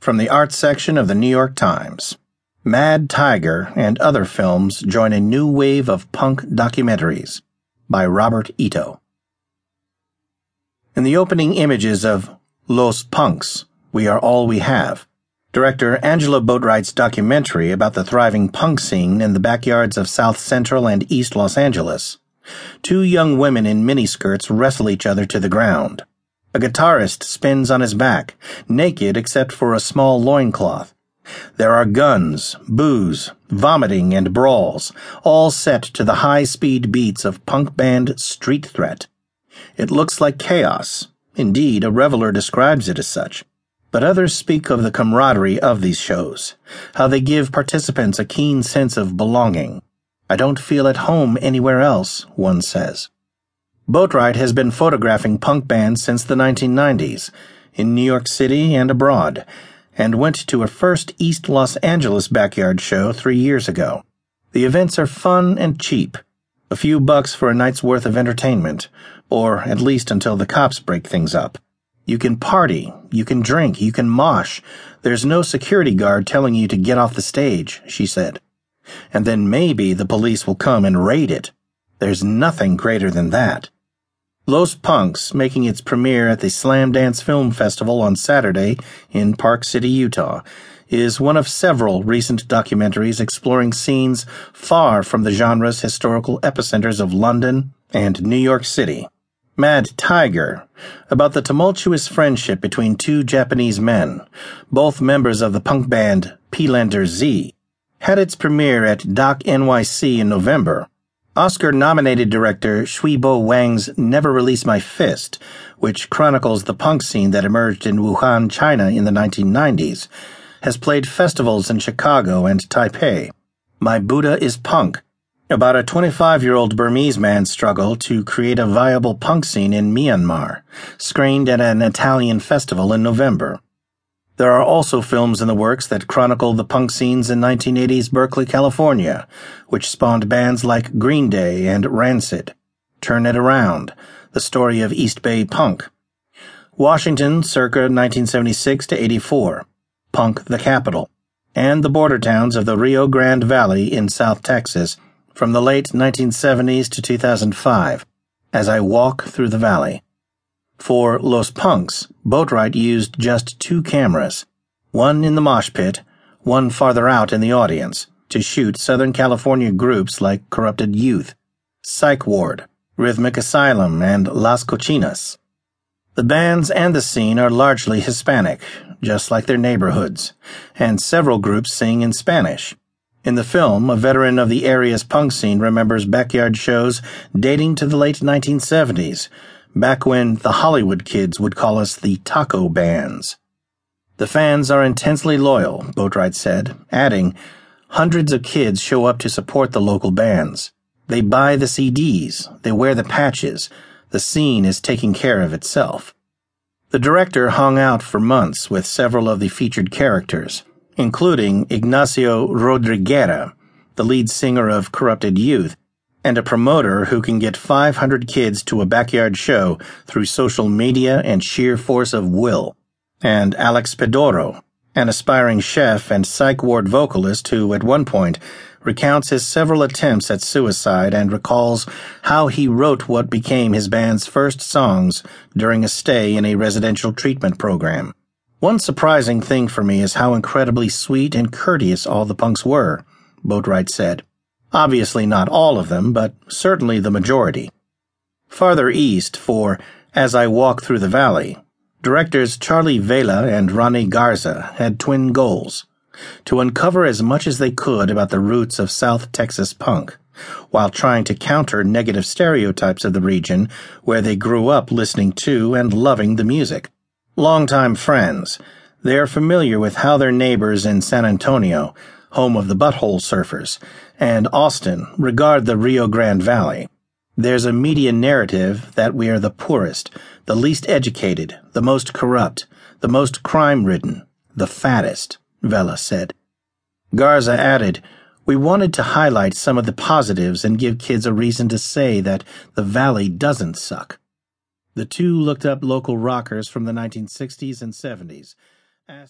From the art section of the New York Times Mad Tiger and other films join a new wave of punk documentaries by Robert Ito. In the opening images of Los Punks, We Are All We Have, director Angela Boatwright's documentary about the thriving punk scene in the backyards of South Central and East Los Angeles, two young women in miniskirts wrestle each other to the ground. A guitarist spins on his back, naked except for a small loincloth. There are guns, booze, vomiting, and brawls, all set to the high speed beats of punk band Street Threat. It looks like chaos. Indeed, a reveler describes it as such. But others speak of the camaraderie of these shows, how they give participants a keen sense of belonging. I don't feel at home anywhere else, one says. Boatwright has been photographing punk bands since the 1990s, in New York City and abroad, and went to a first East Los Angeles backyard show three years ago. The events are fun and cheap, a few bucks for a night's worth of entertainment, or at least until the cops break things up. You can party, you can drink, you can mosh. There's no security guard telling you to get off the stage, she said. And then maybe the police will come and raid it. There's nothing greater than that. Los Punks, making its premiere at the Slamdance Film Festival on Saturday in Park City, Utah, is one of several recent documentaries exploring scenes far from the genre's historical epicenters of London and New York City. Mad Tiger, about the tumultuous friendship between two Japanese men, both members of the punk band Peelander-Z, had its premiere at Doc NYC in November Oscar nominated director Shui Bo Wang's Never Release My Fist, which chronicles the punk scene that emerged in Wuhan, China in the 1990s, has played festivals in Chicago and Taipei. My Buddha is Punk, about a 25 year old Burmese man's struggle to create a viable punk scene in Myanmar, screened at an Italian festival in November. There are also films in the works that chronicle the punk scenes in 1980s Berkeley, California, which spawned bands like Green Day and Rancid. Turn It Around, the story of East Bay punk. Washington, circa 1976 to 84, Punk the Capital, and the border towns of the Rio Grande Valley in South Texas from the late 1970s to 2005, as I walk through the valley. For Los Punks, Boatwright used just two cameras, one in the mosh pit, one farther out in the audience, to shoot Southern California groups like Corrupted Youth, Psych Ward, Rhythmic Asylum, and Las Cochinas. The bands and the scene are largely Hispanic, just like their neighborhoods, and several groups sing in Spanish. In the film, a veteran of the area's punk scene remembers backyard shows dating to the late 1970s back when the Hollywood kids would call us the taco bands. The fans are intensely loyal, Boatwright said, adding, Hundreds of kids show up to support the local bands. They buy the CDs, they wear the patches, the scene is taking care of itself. The director hung out for months with several of the featured characters, including Ignacio Rodriguera, the lead singer of Corrupted Youth, and a promoter who can get 500 kids to a backyard show through social media and sheer force of will. And Alex Pedoro, an aspiring chef and psych ward vocalist who, at one point, recounts his several attempts at suicide and recalls how he wrote what became his band's first songs during a stay in a residential treatment program. One surprising thing for me is how incredibly sweet and courteous all the punks were, Boatwright said. Obviously not all of them, but certainly the majority. Farther east, for As I Walk Through the Valley, directors Charlie Vela and Ronnie Garza had twin goals to uncover as much as they could about the roots of South Texas punk, while trying to counter negative stereotypes of the region where they grew up listening to and loving the music. Longtime friends, they are familiar with how their neighbors in San Antonio home of the butthole surfers, and Austin regard the Rio Grande Valley. There's a media narrative that we are the poorest, the least educated, the most corrupt, the most crime ridden, the fattest, Vela said. Garza added, We wanted to highlight some of the positives and give kids a reason to say that the valley doesn't suck. The two looked up local rockers from the 1960s and 70s, asked